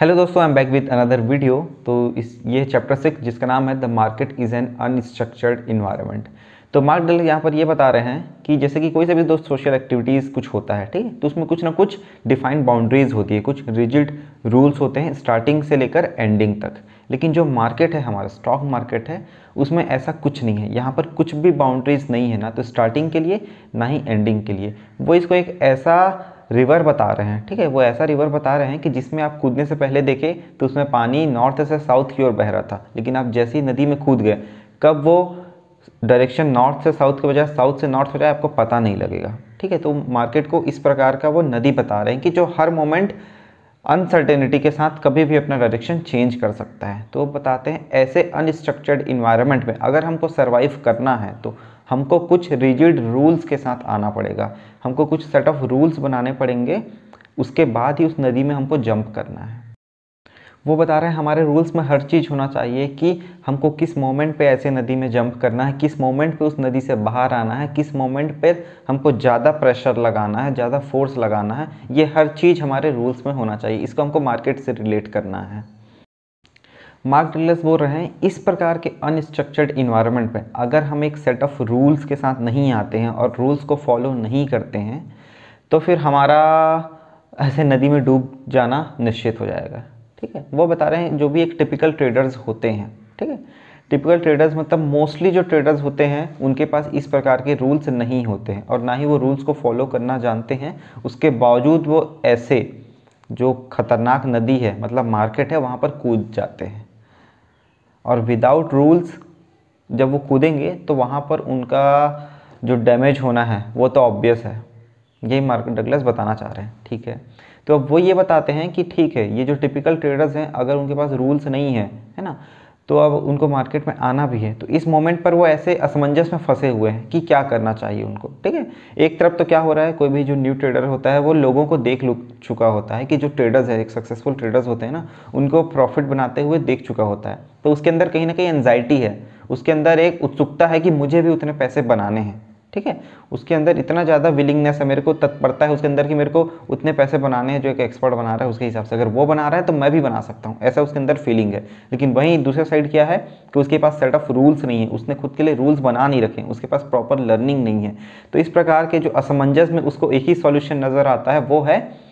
Hello दोस्तों I am back with another video तो इस, ये चैप्टर सिक्स जिसका नाम है the market is an unstructured environment तो मार्क डल, यहाँ पर ये बता रहे हैं कि जैसे कि कोई सा भी दोस्त सोशल एक्टिविटीज़ कुछ होता है, ठीक तो उसमें कुछ ना कुछ डिफाइंड बाउंड्रीज होती है, कुछ रिजिड रूल्स होते हैं स्टार्टिंग से लेकर एंडिंग तक। लेकिन जो मार्केट है, हमारा स्टॉक मार्केट है, उसमें ऐसा कुछ नहीं है। यहाँ पर कुछ भी बाउंड्रीज नहीं है ना तो स्टार्टिंग के लिए ना ही एंडिंग के लिए। वो इसको एक ऐसा रिवर बता रहे हैं, ठीक है? वो ऐसा रिवर बता रहे हैं कि जिसमें आप कूदने से पहले देखें तो उसमें पानी नॉर्थ से साउथ की ओर बह रहा था, लेकिन आप जैसे ही नदी में कूद गए, कब वो डायरेक्शन नॉर्थ से साउथ के बजाय साउथ से नॉर्थ हो जाए आपको पता नहीं लगेगा, ठीक है? तो मार्केट को इस प्रकार का वो नदी बता रहे हैं कि जो हर मोमेंट अनसर्टेनिटी के साथ कभी भी अपना डायरेक्शन चेंज कर सकता है। तो बताते हैं, ऐसे अनस्ट्रक्चर्ड इन्वायरमेंट में अगर हमको सर्वाइव करना है तो हमको कुछ रिजिड रूल्स के साथ आना पड़ेगा। हमको कुछ सेट ऑफ़ रूल्स बनाने पड़ेंगे, उसके बाद ही उस नदी में हमको जंप करना है। वो बता रहे हैं, हमारे रूल्स में हर चीज़ होना चाहिए कि हमको किस मोमेंट पे ऐसे नदी में जंप करना है, किस मोमेंट पे उस नदी से बाहर आना है, किस मोमेंट पे हमको ज़्यादा प्रेशर लगाना है, ज़्यादा फोर्स लगाना है, ये हर चीज़ हमारे रूल्स में होना चाहिए, इसको हमको मार्केट से रिलेट करना है। मार्क ड्रिलर्स बोल रहे हैं इस प्रकार के अनस्ट्रक्चर्ड इन्वायरमेंट में अगर हम एक सेट ऑफ़ रूल्स के साथ नहीं आते हैं और रूल्स को फॉलो नहीं करते हैं तो फिर हमारा ऐसे नदी में डूब जाना निश्चित हो जाएगा। ठीक है? वो बता रहे हैं जो भी एक टिपिकल ट्रेडर्स होते हैं। ठीक है? टिपिकल ट्रेडर्स मतलब मोस्टली जो ट्रेडर्स होते हैं, उनके पास इस प्रकार के रूल्स नहीं होते हैं और ना ही वो रूल्स को फॉलो करना जानते हैं। उसके बावजूद वो ऐसे जो खतरनाक नदी है मतलब मार्केट है, वहाँ पर कूद जाते हैं। और विदाउट रूल्स जब वो कूदेंगे तो वहाँ पर उनका जो डैमेज होना है, वो तो ऑब्वियस है। यही मार्क डगलस बताना चाह रहे हैं, ठीक है? तो अब वो ये बताते हैं कि ठीक है, ये जो टिपिकल ट्रेडर्स हैं, अगर उनके पास रूल्स नहीं है है ना तो अब उनको मार्केट में आना भी है। तो इस मोमेंट पर वो ऐसे असमंजस में फंसे हुए हैं कि क्या करना चाहिए उनको, ठीक है? एक तरफ़ तो क्या हो रहा है, कोई भी जो न्यू ट्रेडर होता है, वो लोगों को देख चुका होता है कि जो ट्रेडर्स है, एक सक्सेसफुल ट्रेडर्स होते हैं ना, उनको प्रॉफिट बनाते हुए देख चुका होता है। तो उसके अंदर कहीं ना कहीं एनजाइटी है। उसके अंदर एक उत्सुकता है कि मुझे भी उतने पैसे बनाने हैं। ठीक है? उसके अंदर इतना ज़्यादा विलिंगनेस है मेरे को तत्परता है उसके अंदर कि मेरे को उतने पैसे बनाने हैं जो एक एक्सपर्ट बना रहा है उसके हिसाब से। अगर वो बना रहा है तो मैं भी बना सकता हूँ। ऐसा उसके अंदर फीलिंग है। लेकिन वहीं दूसरे साइड क्या है कि उसके पास सेट ऑफ़ रूल्स नहीं है। उसने खुद के लिए रूल्स बना नहीं रखे उसके पास प्रॉपर लर्निंग नहीं है। तो इस प्रकार के जो असमंजस में उसको एक ही सॉल्यूशन नज़र आता है, वो है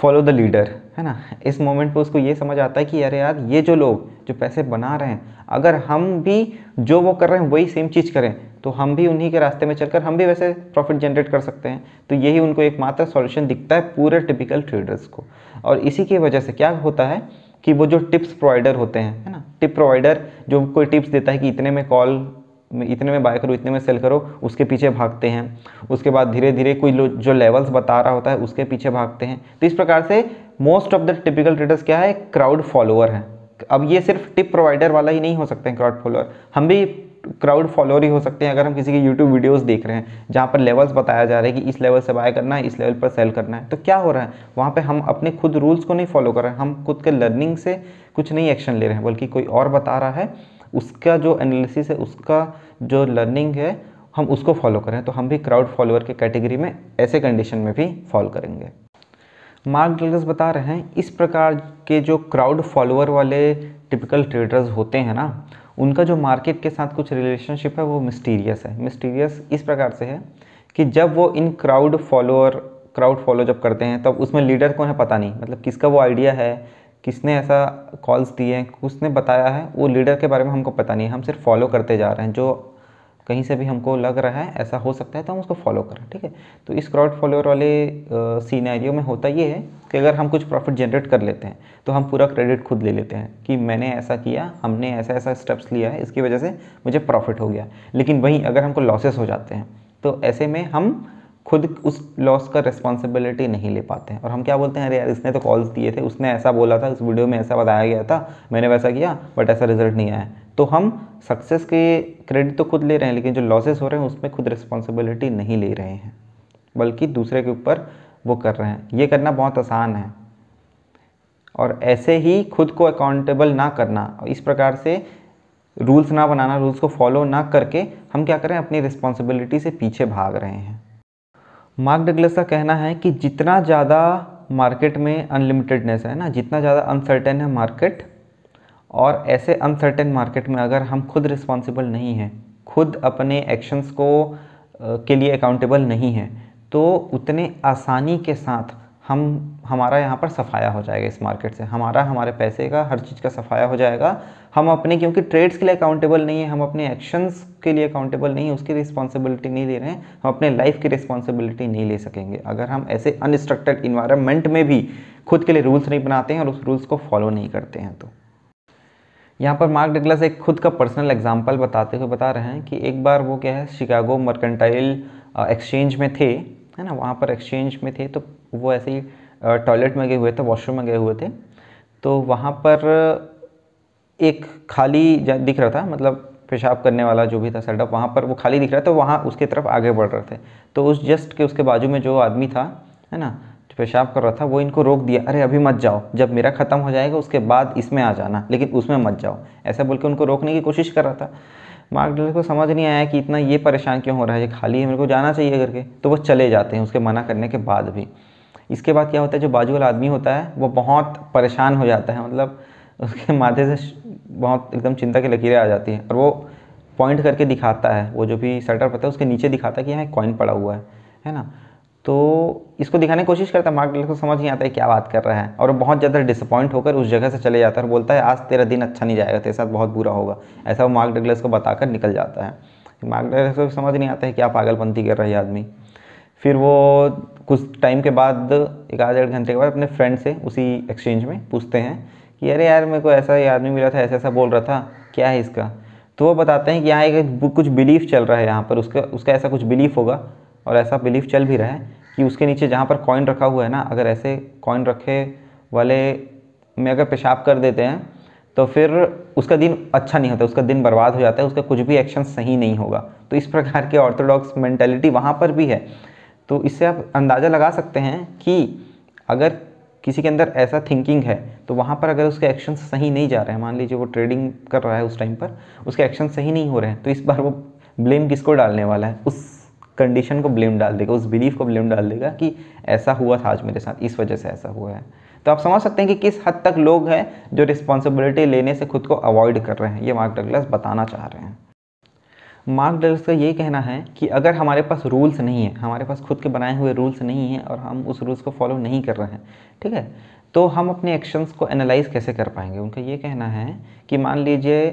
फॉलो द लीडर है ना? इस मोमेंट पे उसको ये समझ आता है कि अरे यार, ये जो लोग जो पैसे बना रहे हैं, अगर हम भी जो वो कर रहे हैं, वही सेम चीज़ करें तो हम भी उन्हीं के रास्ते में चलकर हम भी वैसे प्रॉफिट जनरेट कर सकते हैं। तो यही उनको एकमात्र सॉल्यूशन दिखता है पूरे टिपिकल ट्रेडर्स को। और इसी की वजह से क्या होता है कि वो जो टिप्स प्रोवाइडर होते हैं, है ना? टिप प्रोवाइडर जो कोई टिप्स देता है कि इतने में कॉल इतने में बाय करो, इतने में सेल करो, उसके पीछे भागते हैं। उसके बाद धीरे धीरे कोई जो लेवल्स बता रहा होता है, उसके पीछे भागते हैं। तो इस प्रकार से most of the typical traders क्या है? क्राउड फॉलोअर है। अब ये सिर्फ़ टिप प्रोवाइडर वाला ही नहीं हो सकते हैं क्राउड फॉलोअर हम भी क्राउड फॉलोअर ही हो सकते हैं अगर हम किसी की यूट्यूब वीडियोस देख रहे हैं, जहाँ पर लेवल्स बताया जा रहा है कि इस लेवल से बाय करना है, इस लेवल पर सेल करना है तो क्या हो रहा है? वहाँ पे हम अपने खुद रूल्स को नहीं फॉलो कर रहे हैं, हम खुद के लर्निंग से कुछ नहीं एक्शन ले रहे हैं, बल्कि कोई और बता रहा है, उसका जो एनालिसिस है, उसका जो लर्निंग है, हम उसको फॉलो करें तो हम भी क्राउड फॉलोअर के कैटेगरी में ऐसे कंडीशन में भी फॉलो करेंगे। मार्क डगलस बता रहे हैं, इस प्रकार के जो क्राउड फॉलोअर वाले टिपिकल ट्रेडर्स होते हैं ना उनका जो मार्केट के साथ कुछ रिलेशनशिप है, वो मिस्टीरियस है। मिस्टीरियस इस प्रकार से है कि जब वो इन क्राउड फॉलोअर क्राउड फॉलो जब करते हैं, तब उसमें लीडर को है पता नहीं। मतलब किसका वो आइडिया है, किसने ऐसा कॉल्स दिए हैं, किसने बताया है, वो लीडर के बारे में हमको पता नहीं है। हम सिर्फ़ फॉलो करते जा रहे हैं, जो कहीं से भी हमको लग रहा है, ऐसा हो सकता है तो हम उसको फॉलो करें, ठीक है? तो इस क्राउड फॉलोअर वाले सीनैरियो में होता ये है कि अगर हम कुछ प्रॉफिट जनरेट कर लेते हैं तो हम पूरा क्रेडिट खुद ले लेते हैं कि मैंने ऐसा किया, हमने ऐसा ऐसा स्टेप्स लिया है, इसकी वजह से मुझे प्रॉफिट हो गया। लेकिन वहीं अगर हमको लॉसेस हो जाते हैं तो ऐसे में हम खुद उस लॉस का रिस्पॉन्सिबिलिटी नहीं ले पाते हैं। और हम क्या बोलते हैं? अरे यार, इसने तो कॉल्स दिए थे, उसने ऐसा बोला था उस वीडियो में ऐसा बताया गया था, मैंने वैसा किया बट ऐसा रिज़ल्ट नहीं आया। तो हम सक्सेस के क्रेडिट तो खुद ले रहे हैं, लेकिन जो लॉसेस हो रहे हैं, उसमें खुद रिस्पॉन्सिबिलिटी नहीं ले रहे हैं, बल्कि दूसरे के ऊपर वो कर रहे हैं। ये करना बहुत आसान है। और ऐसे ही खुद को अकाउंटेबल ना करना, इस प्रकार से रूल्स ना बनाना रूल्स को फॉलो ना करके हम क्या करें, अपनी रिस्पॉन्सिबिलिटी से पीछे भाग रहे हैं। मार्क डगलस का कहना है कि जितना ज़्यादा मार्केट में अनलिमिटेडनेस है ना, जितना ज़्यादा अनसर्टेन है मार्केट और ऐसे अनसर्टेन मार्केट में अगर हम खुद रिस्पॉन्सिबल नहीं हैं, खुद अपने एक्शंस को के लिए अकाउंटेबल नहीं हैं तो उतने आसानी के साथ हम, हमारा यहाँ पर सफाया हो जाएगा इस मार्केट से। हमारा, हमारे पैसे का, हर चीज़ का सफाया हो जाएगा। हम अपने, क्योंकि ट्रेड्स के लिए अकाउंटेबल नहीं है, हम अपने एक्शंस के लिए अकाउंटेबल नहीं है, उसकी रिस्पॉन्सिबिलिटी नहीं ले रहे हैं, हम अपने लाइफ की रिस्पॉन्सिबिलिटी नहीं ले सकेंगे। अगर हम ऐसे अनस्ट्रक्टेड इन्वायरमेंट में भी खुद के लिए रूल्स नहीं बनाते हैं और उस रूल्स को फॉलो नहीं करते हैं तो। यहाँ पर मार्क डगलस एक खुद का पर्सनल एग्ज़ाम्पल बताते हुए बता रहे हैं कि एक बार वो क्या है, शिकागो मर्केंटाइल एक्सचेंज में थे, है ना, वहाँ पर एक्सचेंज में थे तो वो ऐसे ही टॉयलेट में गए हुए थे, वॉशरूम में गए हुए थे तो वहाँ पर एक खाली दिख रहा था मतलब पेशाब करने वाला जो भी था सेटअप, वहाँ पर वो खाली दिख रहा था तो वहाँ उसकी तरफ़ आगे बढ़ रहे थे तो उस जस्ट के उसके बाजू में जो आदमी था, है ना पेशाब कर रहा था, वो इनको रोक दिया, अरे, अभी मत जाओ, जब मेरा ख़त्म हो जाएगा, उसके बाद इसमें आ जाना, लेकिन उसमें मत जाओ। ऐसा बोल के उनको रोकने की कोशिश कर रहा था। मार्क डल को समझ नहीं आया कि इतना ये परेशान क्यों हो रहा है, ये खाली है, मेरे को जाना चाहिए करके तो वो चले जाते हैं उसके मना करने के बाद भी। इसके बाद क्या होता है, जो बाजू वाला आदमी होता है, वो बहुत परेशान हो जाता है मतलब उसके माथे से बहुत एकदम चिंता की लकीरें आ जाती हैं, और वो पॉइंट करके दिखाता है, वो जो भी शटर पता है उसके नीचे दिखाता है कि यहाँ कॉइन पड़ा हुआ है है ना? तो इसको दिखाने की कोशिश करता है, मार्क डगलस को समझ नहीं आता है क्या बात कर रहा है। और बहुत ज़्यादा डिसअपॉइंट होकर उस जगह से चले जाता है और बोलता है, आज तेरा दिन अच्छा नहीं जाएगा, तेरे साथ बहुत बुरा होगा। ऐसा वो मार्क डगलस को बताकर निकल जाता है। मार्क डगलस को समझ नहीं आता है क्या पागलपंथी कर रहा है आदमी। फिर वो कुछ टाइम के बाद, एक आध डेढ़ घंटे के बाद अपने फ्रेंड से उसी एक्सचेंज में पूछते हैं कि, अरे यार, मेरे को ऐसा ही आदमी मिला था ऐसा ऐसा बोल रहा था, क्या है इसका? तो वो बताते हैं कि यहाँ एक कुछ बिलीफ चल रहा है यहाँ पर, उसका उसका ऐसा कुछ बिलीफ होगा। और ऐसा बिलीफ चल भी रहा है कि उसके नीचे जहाँ पर कॉइन रखा हुआ है ना, अगर ऐसे कॉइन रखे वाले में अगर पेशाब कर देते हैं तो फिर उसका दिन अच्छा नहीं होता, उसका दिन बर्बाद हो जाता है, उसका कुछ भी एक्शन सही नहीं होगा। तो इस प्रकार के ऑर्थोडॉक्स मैंटेलिटी वहाँ पर भी है। तो इससे आप अंदाज़ा लगा सकते हैं कि अगर किसी के अंदर ऐसा थिंकिंग है तो वहाँ पर अगर उसके एक्शन सही नहीं जा रहे हैं, मान लीजिए वो ट्रेडिंग कर रहा है उस टाइम पर, उसके एक्शन सही नहीं हो रहे हैं तो इस बार वो ब्लेम किसको डालने वाला है? उस कंडीशन को ब्लेम डाल देगा, उस बिलीफ को ब्लेम डाल देगा कि ऐसा हुआ था आज मेरे साथ, इस वजह से ऐसा हुआ है। तो आप समझ सकते हैं कि किस हद तक लोग हैं जो रिस्पॉन्सिबिलिटी लेने से खुद को अवॉइड कर रहे हैं, ये मार्क डगलस बताना चाह रहे हैं। मार्क डगलस का ये कहना है कि अगर हमारे पास रूल्स नहीं है, हमारे पास खुद के बनाए हुए रूल्स नहीं हैं और हम उस रूल्स को फॉलो नहीं कर रहे हैं, ठीक है? तो हम अपने एक्शंस को एनालाइज कैसे कर पाएँगे? उनका ये कहना है कि मान लीजिए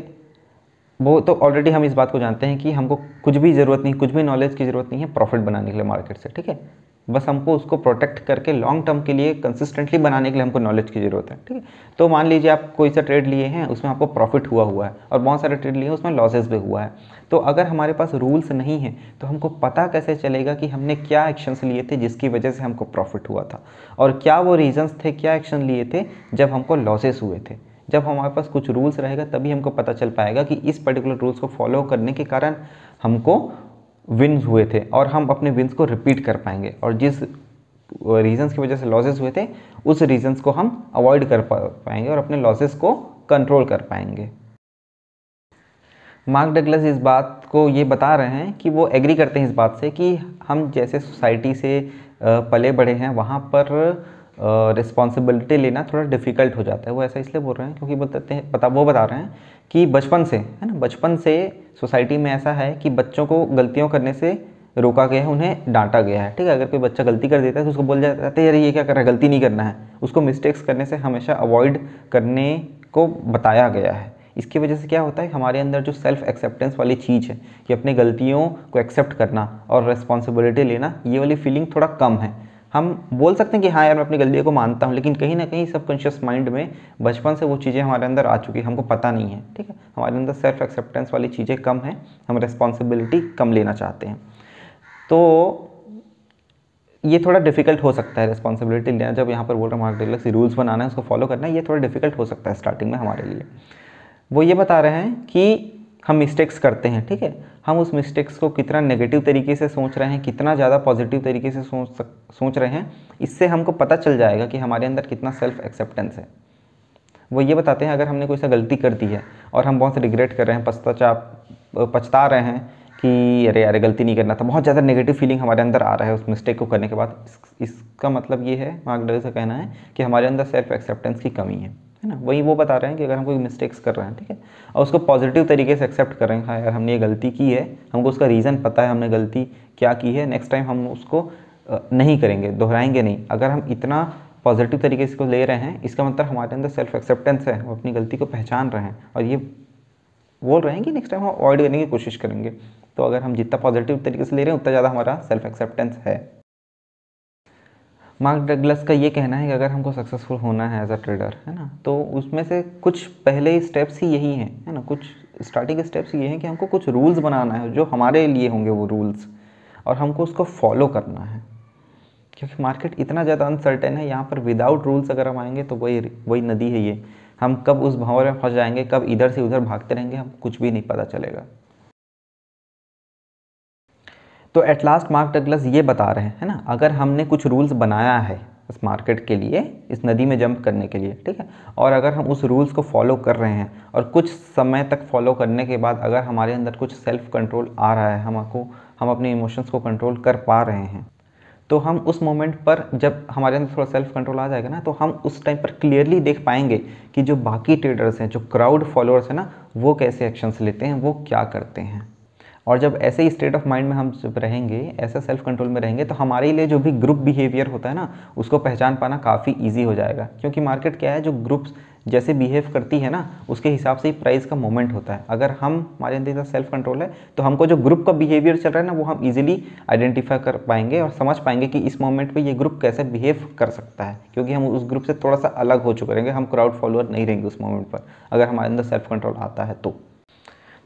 वो तो ऑलरेडी हम इस बात को जानते हैं कि हमको कुछ भी ज़रूरत नहीं, कुछ भी नॉलेज की ज़रूरत नहीं है प्रॉफिट बनाने के लिए मार्केट से, ठीक है? बस हमको उसको प्रोटेक्ट करके लॉन्ग टर्म के लिए कंसिस्टेंटली बनाने के लिए हमको नॉलेज की ज़रूरत है, ठीक है? तो मान लीजिए आप कोई सा ट्रेड लिए हैं, उसमें आपको प्रॉफिट हुआ हुआ है और बहुत सारे ट्रेड लिए हैं, उसमें लॉसेस भी हुआ है। तो अगर हमारे पास रूल्स नहीं है तो हमको पता कैसे चलेगा कि हमने क्या एक्शंस लिए थे जिसकी वजह से हमको प्रॉफिट हुआ था? और क्या वो रीजन्स थे, क्या एक्शन लिए थे जब हमको लॉसेस हुए थे? जब हमारे पास कुछ रूल्स रहेगा, तभी हमको पता चल पाएगा कि इस पर्टिकुलर रूल्स को फॉलो करने के कारण हमको विन्स हुए थे और हम अपने विन्स को रिपीट कर पाएँगे। और जिस रीजंस की वजह से लॉसेस हुए थे, उस रीजंस को हम अवॉइड कर पाएँगे और अपने लॉसेस को कंट्रोल कर पाएँगे। मार्क डगलस इस बात को ये बता रहे हैं कि वो एग्री करते हैं इस बात से कि हम जैसे सोसाइटी से पले बढ़े हैं, वहाँ पर रिस्पॉन्सिबिलिटी लेना थोड़ा डिफ़िकल्ट हो जाता है। वो ऐसा इसलिए बोल रहे हैं क्योंकि बताते हैं पता वो बता रहे हैं कि बचपन से, है ना? बचपन से सोसाइटी में ऐसा है कि बच्चों को गलतियों करने से रोका गया है, उन्हें डांटा गया है। ठीक है? अगर कोई बच्चा गलती कर देता है तो उसको बोल जाता है यार, ये क्या कर रहा है? गलती नहीं करना है। उसको मिस्टेक्स करने से हमेशा अवॉइड करने को बताया गया है। इसकी वजह से क्या होता है? हमारे अंदर जो सेल्फ एक्सेप्टेंस वाली चीज़ है कि अपनी गलतियों को एक्सेप्ट करना और रिस्पॉन्सिबिलिटी लेना, ये वाली फीलिंग थोड़ा कम है। हम बोल सकते हैं कि हाँ यार, मैं अपनी गलतियों को मानता हूँ, लेकिन कहीं ना कहीं सबकॉन्शियस माइंड में बचपन से वो चीज़ें हमारे अंदर आ चुकी हमको पता नहीं है, ठीक है? हमारे अंदर सेल्फ एक्सेप्टेंस वाली चीज़ें कम हैं, हम रिस्पॉन्सिबिलिटी कम लेना चाहते हैं। तो ये थोड़ा डिफ़िकल्ट हो सकता है रिस्पॉन्सिबिलिटी लेना, जब यहाँ पर बोल रहा हूँ मार्क डगलस रूल्स बनाना है, उसको फॉलो करना है, ये थोड़ा डिफ़िकल्ट हो सकता है स्टार्टिंग में हमारे लिए। वो ये बता रहे हैं कि हम मिस्टेक्स करते हैं, ठीक है? हम उस मिस्टेक्स को कितना नेगेटिव तरीके से सोच रहे हैं कितना ज़्यादा पॉजिटिव तरीके से सोच सक सोच रहे हैं इससे हमको पता चल जाएगा कि हमारे अंदर कितना सेल्फ एक्सेप्टेंस है। वो ये बताते हैं अगर हमने कोई सा गलती कर दी है और हम बहुत रिग्रेट कर रहे हैं पछताचा पछता रहे हैं कि अरे यार गलती नहीं करना था बहुत ज़्यादा नेगेटिव फीलिंग हमारे अंदर आ रहा है उस मिस्टेक को करने के बाद इस, इसका मतलब ये है मार्क डल का कहना है कि हमारे अंदर सेल्फ एक्सेप्टेंस की कमी है। है ना? वही वो बता रहे हैं कि अगर हम कोई मिस्टेक्स कर रहे हैं, ठीक है? और उसको पॉजिटिव तरीके से एक्सेप्ट कर रहे हैं हाँ यार, हमने ये गलती की है, हमको उसका रीज़न पता है हमने गलती क्या की है नेक्स्ट टाइम हम उसको नहीं करेंगे, दोहराएँगे नहीं। अगर हम इतना पॉजिटिव तरीके से इसको ले रहे हैं, इसका मतलब हमारे अंदर सेल्फ एक्सेप्टेंस है हम अपनी गलती को पहचान रहे हैं। और ये बोल रहे हैं कि नेक्स्ट टाइम हम अवॉइड करने की कोशिश करेंगे। तो अगर हम जितना पॉजिटिव तरीके से ले रहे हैं, उतना ज़्यादा हमारा सेल्फ एक्सेप्टेंस है। मार्क डगलस का ये कहना है कि अगर हमको सक्सेसफुल होना है एज अ ट्रेडर है ना? तो उसमें से कुछ पहले स्टेप्स ही यही हैं, है ना? कुछ स्टार्टिंग स्टेप्स ये हैं कि हमको कुछ रूल्स बनाना है, जो हमारे लिए होंगे वो रूल्स और हमको उसको फॉलो करना है। क्योंकि मार्केट इतना ज़्यादा अनसर्टेन है, यहाँ पर विदाउट रूल्स अगर हम आएँगे तो वही वही नदी है ये। हम कब उस भंवर में फंस जाएँगे, कब इधर से उधर भागते रहेंगे, हम कुछ भी नहीं पता चलेगा। तो एट लास्ट मार्क डगलस ये बता रहे हैं, है ना? अगर हमने कुछ रूल्स बनाया है इस मार्केट के लिए, इस नदी में जंप करने के लिए, ठीक है? और अगर हम उस रूल्स को फॉलो कर रहे हैं और कुछ समय तक फॉलो करने के बाद अगर हमारे अंदर कुछ सेल्फ कंट्रोल आ रहा है हमको हम अपने इमोशंस को कंट्रोल कर पा रहे हैं तो हम उस मोमेंट पर जब हमारे अंदर थोड़ा सेल्फ कंट्रोल आ जाएगा ना तो हम उस टाइम पर क्लियरली देख पाएँगे कि जो बाकी ट्रेडर्स हैं, जो क्राउड फॉलोअर्स हैं ना, वो कैसे एक्शंस लेते हैं, वो क्या करते हैं। और जब ऐसे ही स्टेट ऑफ़ माइंड में हम जब रहेंगे, ऐसे सेल्फ कंट्रोल में रहेंगे तो हमारे लिए जो भी ग्रुप बिहेवियर होता है ना, उसको पहचान पाना काफ़ी ईजी हो जाएगा। क्योंकि मार्केट क्या है, जो ग्रुप्स जैसे बिहेव करती है ना, उसके हिसाब से ही प्राइस का मोमेंट होता है। अगर हम, हमारे अंदर सेल्फ कंट्रोल है तो हमको जो ग्रुप का बिहेवियर चल रहा है ना, वो हम इजीली आइडेंटिफाई कर पाएँगे और समझ पाएँगे कि इस मोमेंट पे ये ग्रुप कैसे बिहेव कर सकता है। क्योंकि हम उस ग्रुप से थोड़ा सा अलग हो चुके रहेंगे, हम क्राउड फॉलोअर नहीं रहेंगे उस मोमेंट पर, अगर हमारे अंदर सेल्फ कंट्रोल आता है तो।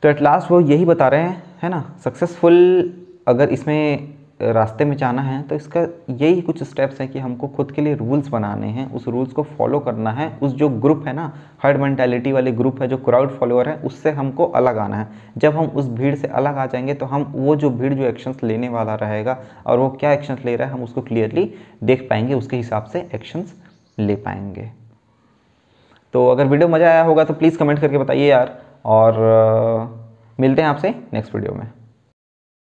तो एट लास्ट वो यही बता रहे हैं, है ना? सक्सेसफुल अगर इसमें रास्ते में जाना है तो इसका यही कुछ स्टेप्स हैं कि हमको खुद के लिए रूल्स बनाने हैं, उस रूल्स को फॉलो करना है, उस जो ग्रुप है ना हर्ड मेंटालिटी वाले ग्रुप है, जो क्राउड फॉलोअर है, उससे हमको अलग आना है। जब हम उस भीड़ से अलग आ जाएँगे तो हम वो जो भीड़ जो एक्शंस लेने वाला रहेगा और वो क्या एक्शंस ले रहा है, हम उसको क्लियरली देख पाएँगे, उसके हिसाब से एक्शंस ले पाएँगे। तो अगर वीडियो मज़ा आया होगा तो प्लीज़ कमेंट करके बताइए यार। और मिलते हैं आपसे नेक्स्ट वीडियो में।